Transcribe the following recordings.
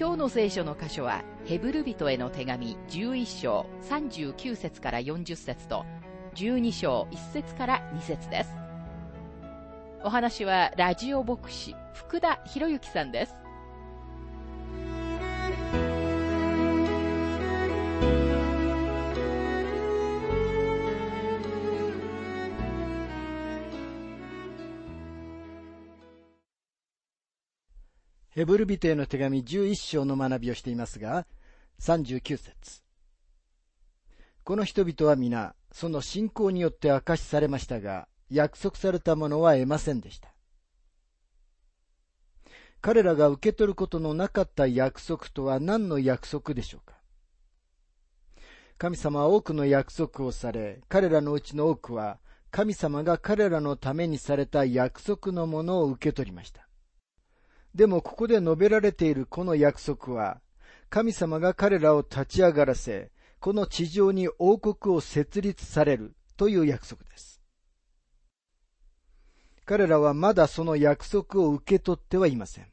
今日の聖書の箇所は、ヘブル人への手紙11章39節から40節と、12章1節から2節です。お話は、ラジオ牧師、福田博之さんです。ヘブル人への手紙11章の学びをしていますが、39節この人々は皆、その信仰によって明かしされましたが、約束されたものは得ませんでした。彼らが受け取ることのなかった約束とは何の約束でしょうか神様は多くの約束をされ、彼らのうちの多くは、神様が彼らのためにされた約束のものを受け取りました。でもここで述べられているこの約束は、神様が彼らを立ち上がらせ、この地上に王国を設立されるという約束です。彼らはまだその約束を受け取ってはいません。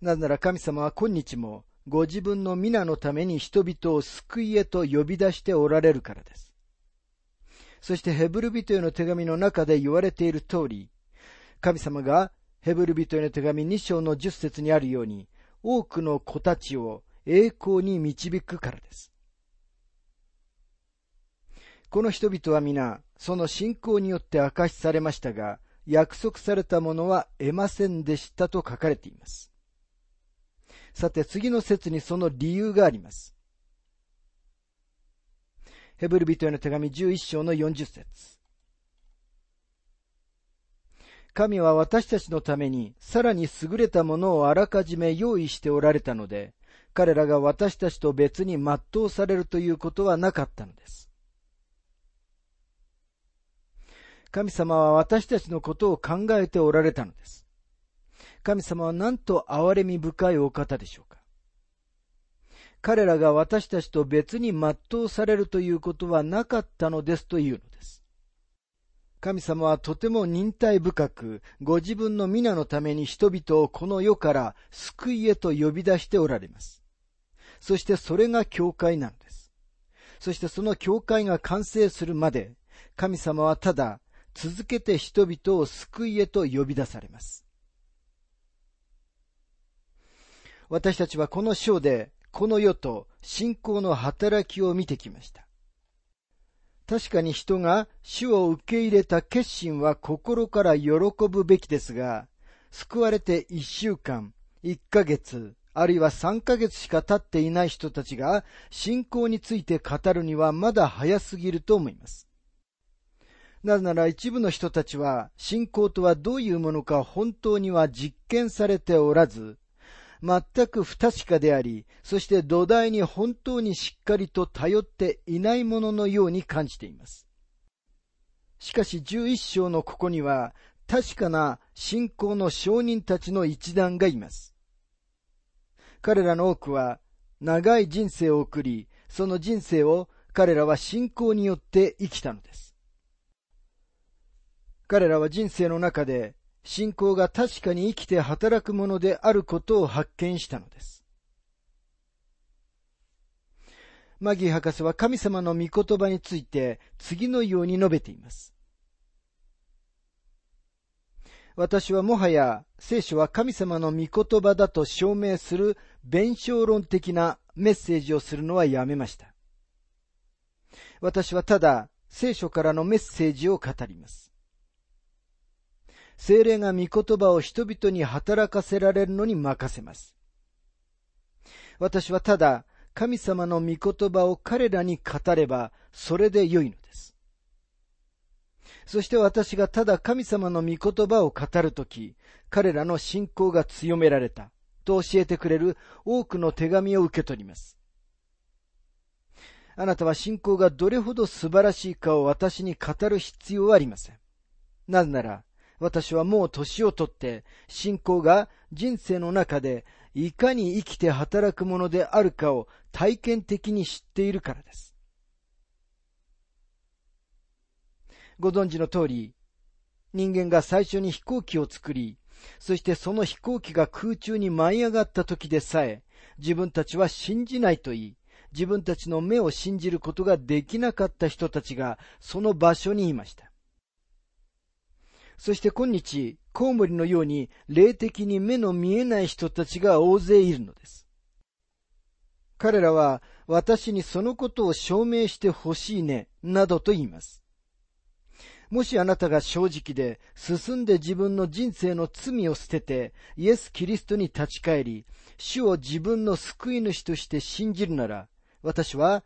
なぜなら神様は今日もご自分の皆のために人々を救いへと呼び出しておられるからです。そしてヘブル人への手紙の中で言われている通り、神様がヘブル人への手紙2章の10節にあるように、多くの子たちを栄光に導くからです。この人々は皆、その信仰によって明かしされましたが、約束されたものは得ませんでしたと書かれています。さて次の説にその理由があります。ヘブル人への手紙11章の40節神は私たちのためにさらに優れたものをあらかじめ用意しておられたので、彼らが私たちと別に全うされるということはなかったのです。神様は私たちのことを考えておられたのです。神様はなんと憐れみ深いお方でしょうか。彼らが私たちと別に全うされるということはなかったのですというのです。神様はとても忍耐深く、ご自分の皆のために人々をこの世から救いへと呼び出しておられます。そしてそれが教会なのです。そしてその教会が完成するまで、神様はただ続けて人々を救いへと呼び出されます。私たちはこの章で、この世と信仰の働きを見てきました。確かに人が主を受け入れた決心は心から喜ぶべきですが、救われて一週間、一ヶ月、あるいは三ヶ月しか経っていない人たちが信仰について語るにはまだ早すぎると思います。なぜなら一部の人たちは信仰とはどういうものか本当には実験されておらず、全く不確かであり、そして土台に本当にしっかりと頼っていないもののように感じています。しかし11章のここには、確かな信仰の証人たちの一団がいます。彼らの多くは、長い人生を送り、その人生を彼らは信仰によって生きたのです。彼らは人生の中で信仰が確かに生きて働くものであることを発見したのです。マギー博士は神様の御言葉について次のように述べています。私はもはや聖書は神様の御言葉だと証明する弁証論的なメッセージをするのはやめました。私はただ聖書からのメッセージを語ります。精霊が御言葉を人々に働かせられるのに任せます。私はただ神様の御言葉を彼らに語ればそれで良いのです。そして私がただ神様の御言葉を語るとき、彼らの信仰が強められた。と教えてくれる多くの手紙を受け取ります。あなたは信仰がどれほど素晴らしいかを私に語る必要はありません。なぜなら、私はもう年をとって、信仰が人生の中でいかに生きて働くものであるかを体験的に知っているからです。ご存知の通り、人間が最初に飛行機を作り、そしてその飛行機が空中に舞い上がった時でさえ、自分たちは信じないと言い、自分たちの目を信じることができなかった人たちがその場所にいました。そして今日、コウモリのように霊的に目の見えない人たちが大勢いるのです。彼らは私にそのことを証明してほしいね、などと言います。もしあなたが正直で進んで自分の人生の罪を捨ててイエス・キリストに立ち返り、主を自分の救い主として信じるなら、私は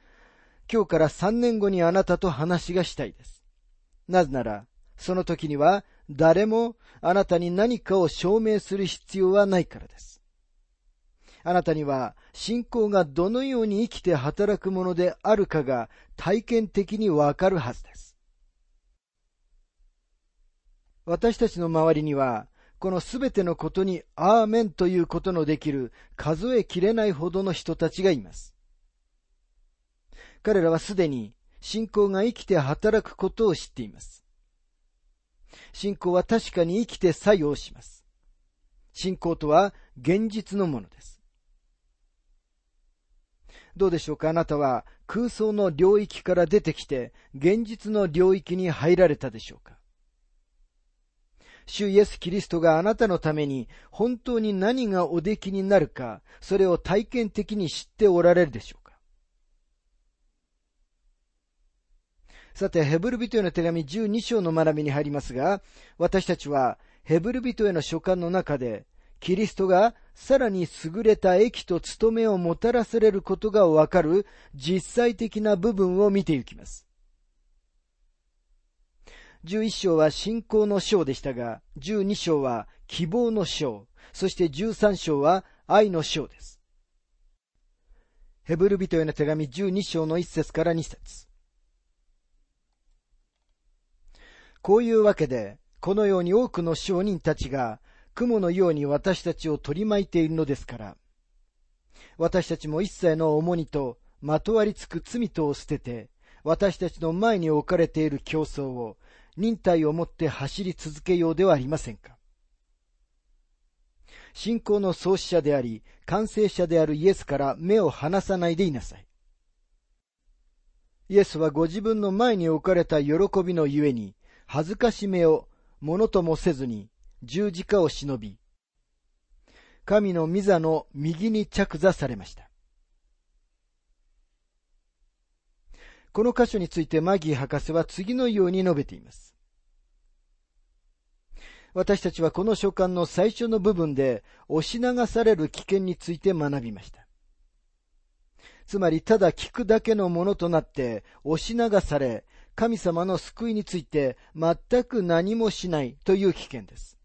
今日から3年後にあなたと話がしたいです。なぜなら、その時には誰もあなたに何かを証明する必要はないからです。あなたには信仰がどのように生きて働くものであるかが体験的にわかるはずです。私たちの周りには、このすべてのことにアーメンということのできる数えきれないほどの人たちがいます。彼らはすでに信仰が生きて働くことを知っています。信仰は確かに生きて作用します。信仰とは現実のものです。どうでしょうか？あなたは空想の領域から出てきて現実の領域に入られたでしょうか？主イエス・キリストがあなたのために本当に何がおできになるか、それを体験的に知っておられるでしょうか？さて、ヘブル人への手紙12章の学びに入りますが、私たちはヘブル人への書簡の中で、キリストがさらに優れた益と務めをもたらされることがわかる実際的な部分を見ていきます。11章は信仰の章でしたが、12章は希望の章、そして13章は愛の章です。ヘブル人への手紙12章の1節から2節こういうわけで、このように多くの商人たちが雲のように私たちを取り巻いているのですから、私たちも一切の重荷とまとわりつく罪とを捨てて、私たちの前に置かれている競争を忍耐をもって走り続けようではありませんか。信仰の創始者であり、完成者であるイエスから目を離さないでいなさい。イエスはご自分の前に置かれた喜びのゆえに、恥ずかしめをものともせずに十字架を忍び、神の御座の右に着座されました。この箇所についてマギー博士は次のように述べています。私たちはこの書簡の最初の部分で押し流される危険について学びました。つまりただ聞くだけのものとなって押し流され、神様の救いについて全く何もしないという危険です。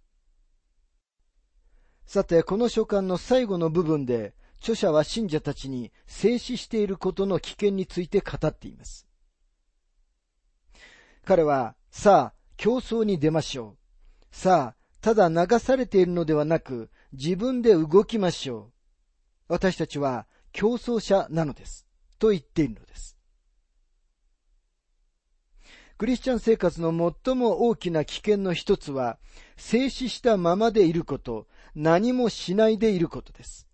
さて、この書簡の最後の部分で著者は信者たちに静止していることの危険について語っています。彼は、さあ、競争に出ましょう。さあ、ただ流されているのではなく、自分で動きましょう。私たちは競争者なのです。と言っているのです。クリスチャン生活の最も大きな危険の一つは、静止したままでいること、何もしないでいることです。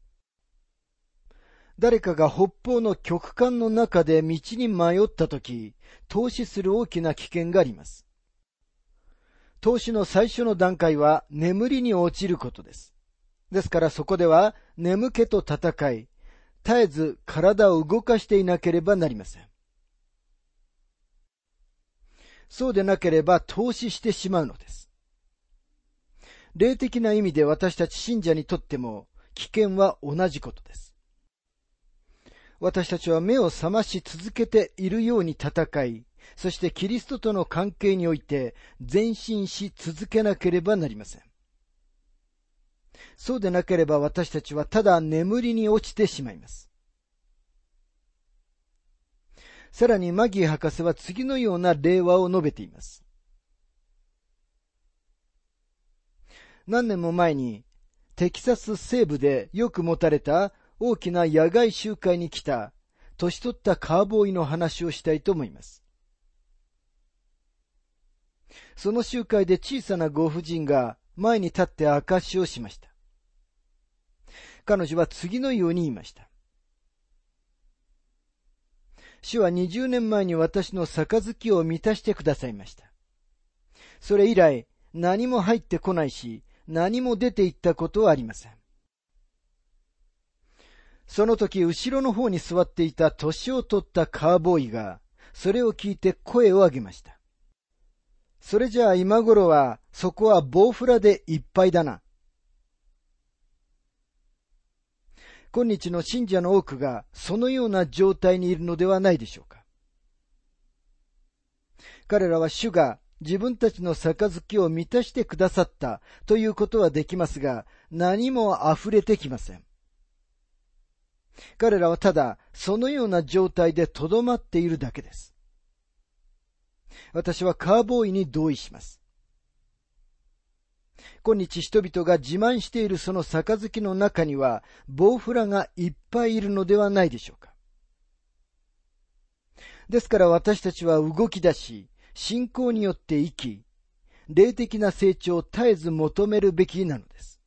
誰かが北方の極寒の中で道に迷ったとき、投資する大きな危険があります。投資の最初の段階は眠りに落ちることです。ですからそこでは眠気と戦い、絶えず体を動かしていなければなりません。そうでなければ投資してしまうのです。霊的な意味で私たち信者にとっても危険は同じことです。私たちは目を覚まし続けているように戦い、そしてキリストとの関係において前進し続けなければなりません。そうでなければ私たちはただ眠りに落ちてしまいます。さらにマギー博士は次のような例話を述べています。何年も前にテキサス西部でよく持たれた大きな野外集会に来た年取ったカーボーイの話をしたいと思います。その集会で小さなご婦人が前に立って証しをしました。彼女は次のように言いました。主は20年前に私の杯を満たしてくださいました。それ以来、何も入ってこないし、何も出て行ったことはありません。その時、後ろの方に座っていた年を取ったカーボーイが、それを聞いて声を上げました。それじゃあ今頃は、そこはボウフラでいっぱいだな。今日の信者の多くがそのような状態にいるのではないでしょうか。彼らは主が自分たちの杯を満たしてくださったということはできますが、何も溢れてきません。彼らはただそのような状態でとどまっているだけです。私はカーボーイに同意します。今日人々が自慢しているその杯の中には、ボウフラがいっぱいいるのではないでしょうか。ですから私たちは動き出し、信仰によって生き、霊的な成長を絶えず求めるべきなのです。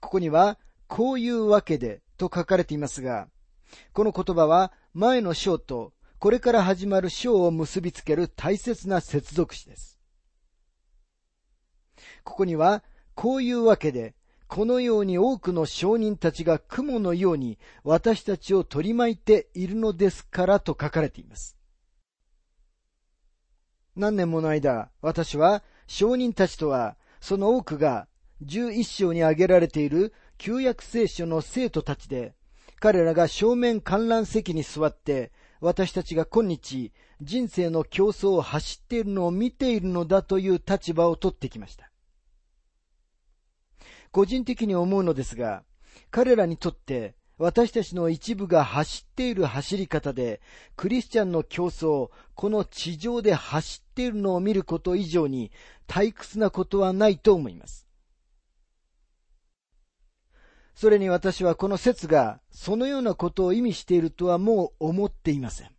ここには、こういうわけでと書かれていますが、この言葉は前の章とこれから始まる章を結びつける大切な接続詞です。ここには、こういうわけで、このように多くの証人たちが雲のように私たちを取り巻いているのですからと書かれています。何年もの間、私は証人たちとは、その多くが11章に挙げられている旧約聖書の生徒たちで、彼らが正面観覧席に座って、私たちが今日人生の競争を走っているのを見ているのだという立場を取ってきました。個人的に思うのですが、彼らにとって私たちの一部が走っている走り方で、クリスチャンの競争、この地上で走っているのを見ること以上に退屈なことはないと思います。それに私はこの説がそのようなことを意味しているとはもう思っていません。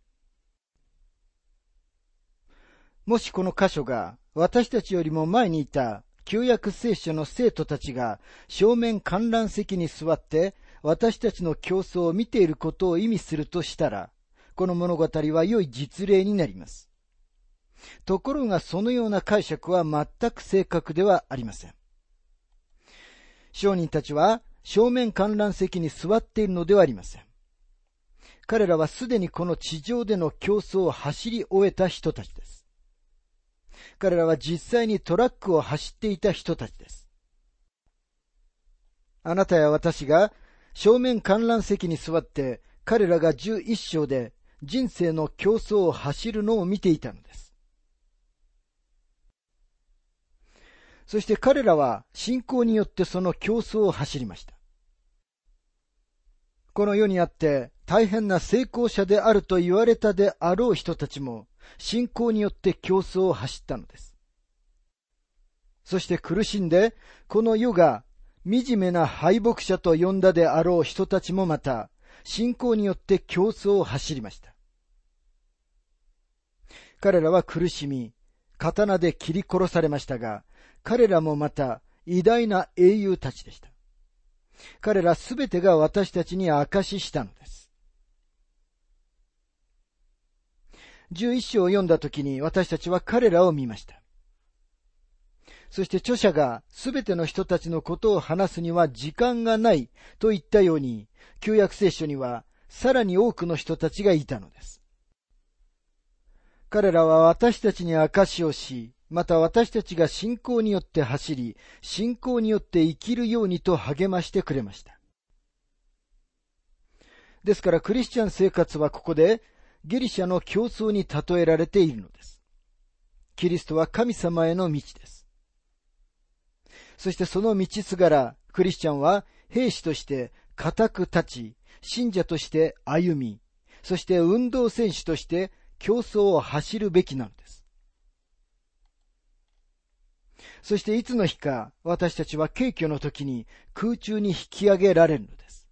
もしこの箇所が私たちよりも前にいた旧約聖書の生徒たちが正面観覧席に座って私たちの競争を見ていることを意味するとしたら、この物語は良い実例になります。ところがそのような解釈は全く正確ではありません。商人たちは正面観覧席に座っているのではありません。彼らはすでにこの地上での競争を走り終えた人たちです。彼らは実際にトラックを走っていた人たちです。あなたや私が正面観覧席に座って彼らが11章で人生の競争を走るのを見ていたのです。そして彼らは信仰によってその競争を走りました。この世にあって大変な成功者であると言われたであろう人たちも信仰によって競争を走ったのです。そして苦しんで、この世が惨めな敗北者と呼んだであろう人たちもまた、信仰によって競争を走りました。彼らは苦しみ、刀で切り殺されましたが、彼らもまた偉大な英雄たちでした。彼らすべてが私たちに証ししたのです。11章を読んだ時に私たちは彼らを見ました。そして著者がすべての人たちのことを話すには時間がないと言ったように、旧約聖書にはさらに多くの人たちがいたのです。彼らは私たちに証しをし、また私たちが信仰によって走り、信仰によって生きるようにと励ましてくれました。ですからクリスチャン生活はここでギリシャの競争に例えられているのです。キリストは神様への道です。そしてその道すがら、クリスチャンは兵士として固く立ち、信者として歩み、そして運動選手として競争を走るべきなのです。そしていつの日か私たちは軽挙の時に空中に引き上げられるのです。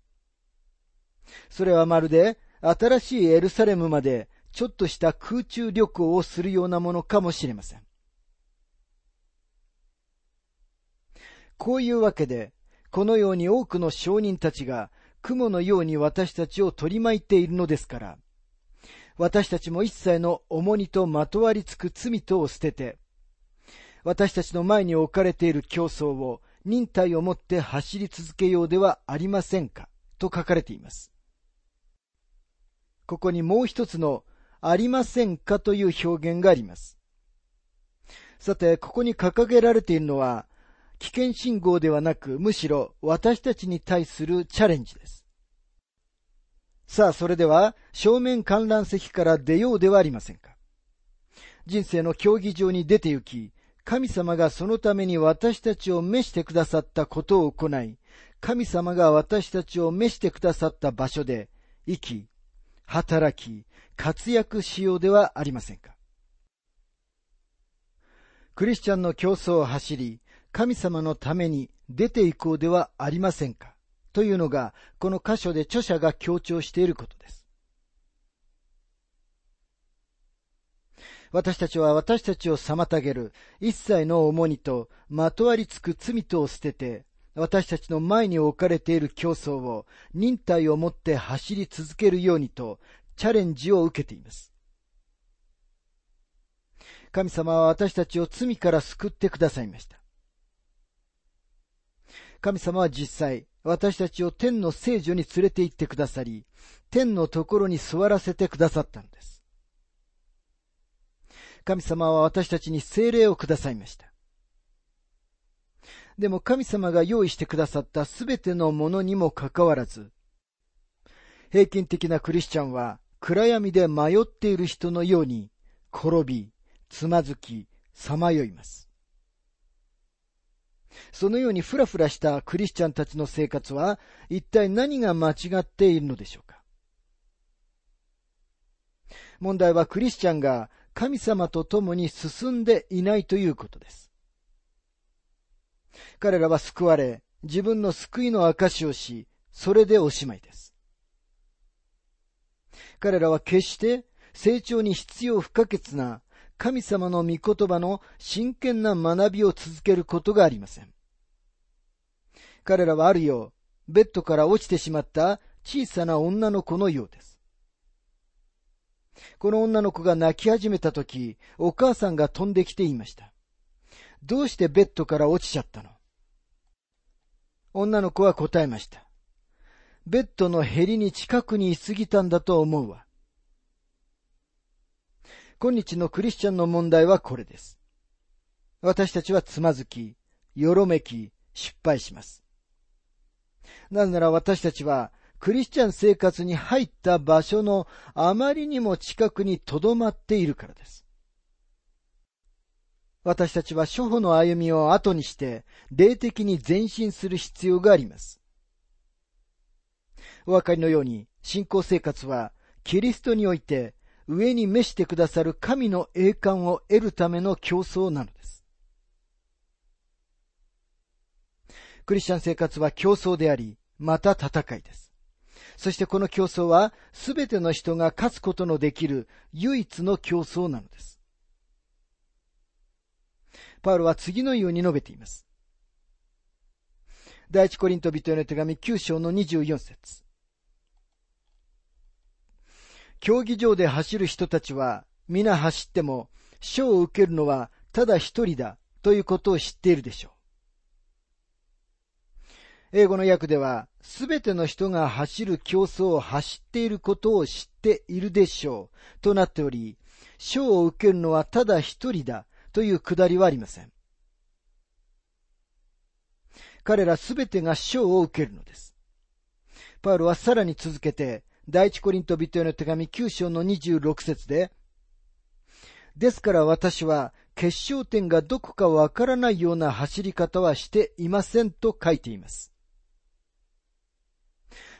それはまるで新しいエルサレムまでちょっとした空中旅行をするようなものかもしれません。こういうわけで、このように多くの商人たちが雲のように私たちを取り巻いているのですから、私たちも一切の重荷とまとわりつく罪とを捨てて、私たちの前に置かれている競争を忍耐をもって走り続けようではありませんか、と書かれています。ここにもう一つのありませんかという表現があります。さて、ここに掲げられているのは、危険信号ではなく、むしろ私たちに対するチャレンジです。さあ、それでは、正面観覧席から出ようではありませんか。人生の競技場に出て行き、神様がそのために私たちを召してくださったことを行い、神様が私たちを召してくださった場所で生き、働き、活躍しようではありませんか？クリスチャンの競争を走り、神様のために出て行こうではありませんか？というのが、この箇所で著者が強調していることです。私たちは私たちを妨げる一切の重荷とまとわりつく罪とを捨てて、私たちの前に置かれている競争を忍耐をもって走り続けるようにとチャレンジを受けています。神様は私たちを罪から救ってくださいました。神様は実際、私たちを天の聖女に連れて行ってくださり、天のところに座らせてくださったのです。神様は私たちに精霊をくださいました。でも神様が用意してくださったすべてのものにもかかわらず、平均的なクリスチャンは暗闇で迷っている人のように転び、つまずき、さまよいます。そのようにふらふらしたクリスチャンたちの生活は一体何が間違っているのでしょうか？問題はクリスチャンが神様と共に進んでいないということです。彼らは救われ、自分の救いの証をし、それでおしまいです。彼らは決して成長に必要不可欠な神様の御言葉の真剣な学びを続けることがありません。彼らはあるよう、ベッドから落ちてしまった小さな女の子のようです。この女の子が泣き始めた時、お母さんが飛んできていました。どうしてベッドから落ちちゃったの？女の子は答えました。ベッドのヘリに近くに居すぎたんだと思うわ。今日のクリスチャンの問題はこれです。私たちはつまずき、よろめき、失敗します。なぜなら私たちはクリスチャン生活に入った場所のあまりにも近くに留まっているからです。私たちは初歩の歩みを後にして、霊的に前進する必要があります。お分かりのように、信仰生活は、キリストにおいて、上に召してくださる神の栄冠を得るための競争なのです。クリスチャン生活は競争であり、また戦いです。そしてこの競争は、すべての人が勝つことのできる唯一の競争なのです。パウロは次のように述べています。第一コリント人への手紙9章の24節競技場で走る人たちは皆走っても賞を受けるのはただ一人だということを知っているでしょう。英語の訳では、すべての人が走る競争を走っていることを知っているでしょうとなっており、賞を受けるのはただ一人だというくだりはありません。彼らすべてが賞を受けるのです。パウロはさらに続けて、第一コリント人への手紙9章の26節で、ですから私は決勝点がどこかわからないような走り方はしていませんと書いています。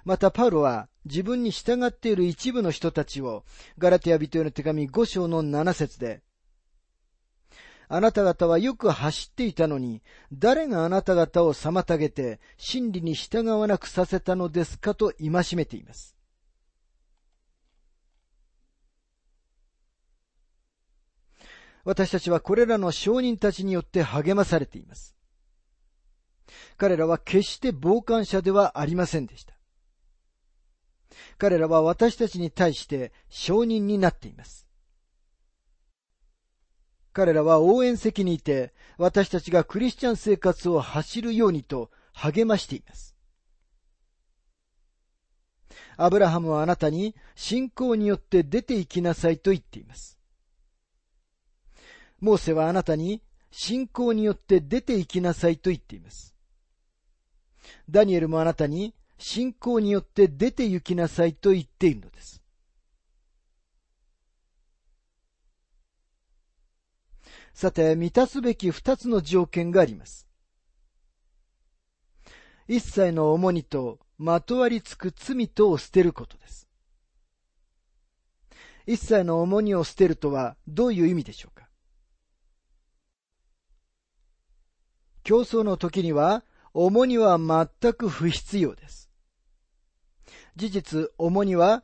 またパウロは自分に従っている一部の人たちをガラテヤ人への手紙5章の7節であなた方はよく走っていたのに、誰があなた方を妨げて真理に従わなくさせたのですかと戒めています。私たちはこれらの証人たちによって励まされています。彼らは決して傍観者ではありませんでした。彼らは私たちに対して証人になっています。彼らは応援席にいて、私たちがクリスチャン生活を走るようにと励ましています。アブラハムはあなたに信仰によって出て行きなさいと言っています。モーセはあなたに信仰によって出て行きなさいと言っています。ダニエルもあなたに信仰によって出て行きなさいと言っているのです。さて、満たすべき二つの条件があります。一切の重荷とまとわりつく罪とを捨てることです。一切の重荷を捨てるとはどういう意味でしょうか？競争の時には重荷は全く不必要です。事実、重荷は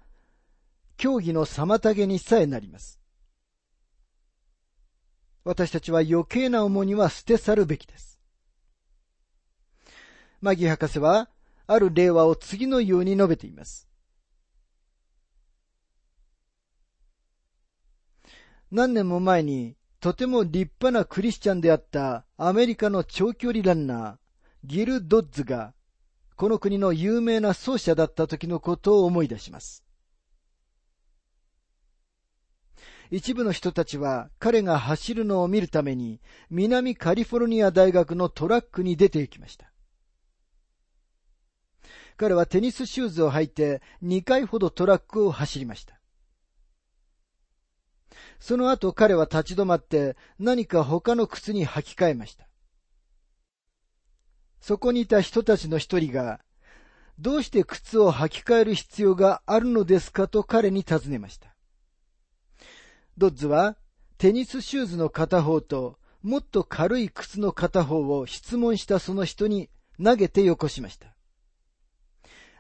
競技の妨げにさえなります。私たちは余計な重荷は捨て去るべきです。マギ博士は、ある例話を次のように述べています。何年も前に、とても立派なクリスチャンであったアメリカの長距離ランナー、ギル・ドッズが、この国の有名な奏者だった時のことを思い出します。一部の人たちは彼が走るのを見るために南カリフォルニア大学のトラックに出て行きました。彼はテニスシューズを履いて2回ほどトラックを走りました。その後彼は立ち止まって何か他の靴に履き替えました。そこにいた人たちの一人が、どうして靴を履き替える必要があるのですかと彼に尋ねました。ドッズはテニスシューズの片方ともっと軽い靴の片方を質問したその人に投げてよこしました。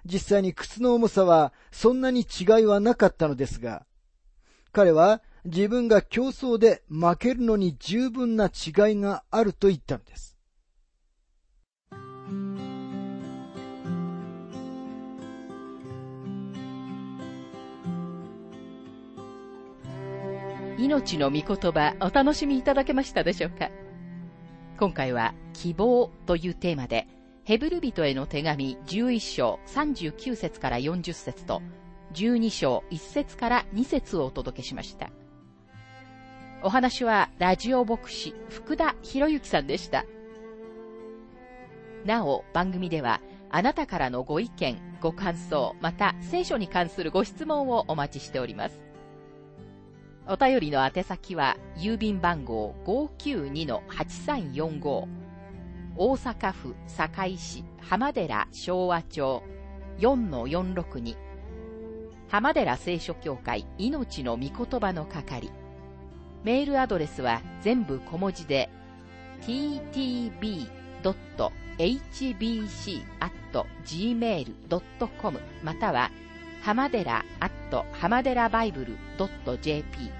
実際に靴の重さはそんなに違いはなかったのですが、彼は自分が競争で負けるのに十分な違いがあると言ったのです。命の御言葉お楽しみいただけましたでしょうか？今回は希望というテーマでヘブル人への手紙11章39節から40節と12章1節から2節をお届けしました。お話はラジオ牧師福田博之さんでした。なお番組ではあなたからのご意見、ご感想、また聖書に関するご質問をお待ちしております。お便りの宛先は、郵便番号592-8345、大阪府堺市浜寺昭和町。4-462、浜寺聖書協会命の御言葉の係。メールアドレスは全部小文字で、ttb.hbc.gmail.com または、浜寺 at 浜寺バイブル .jp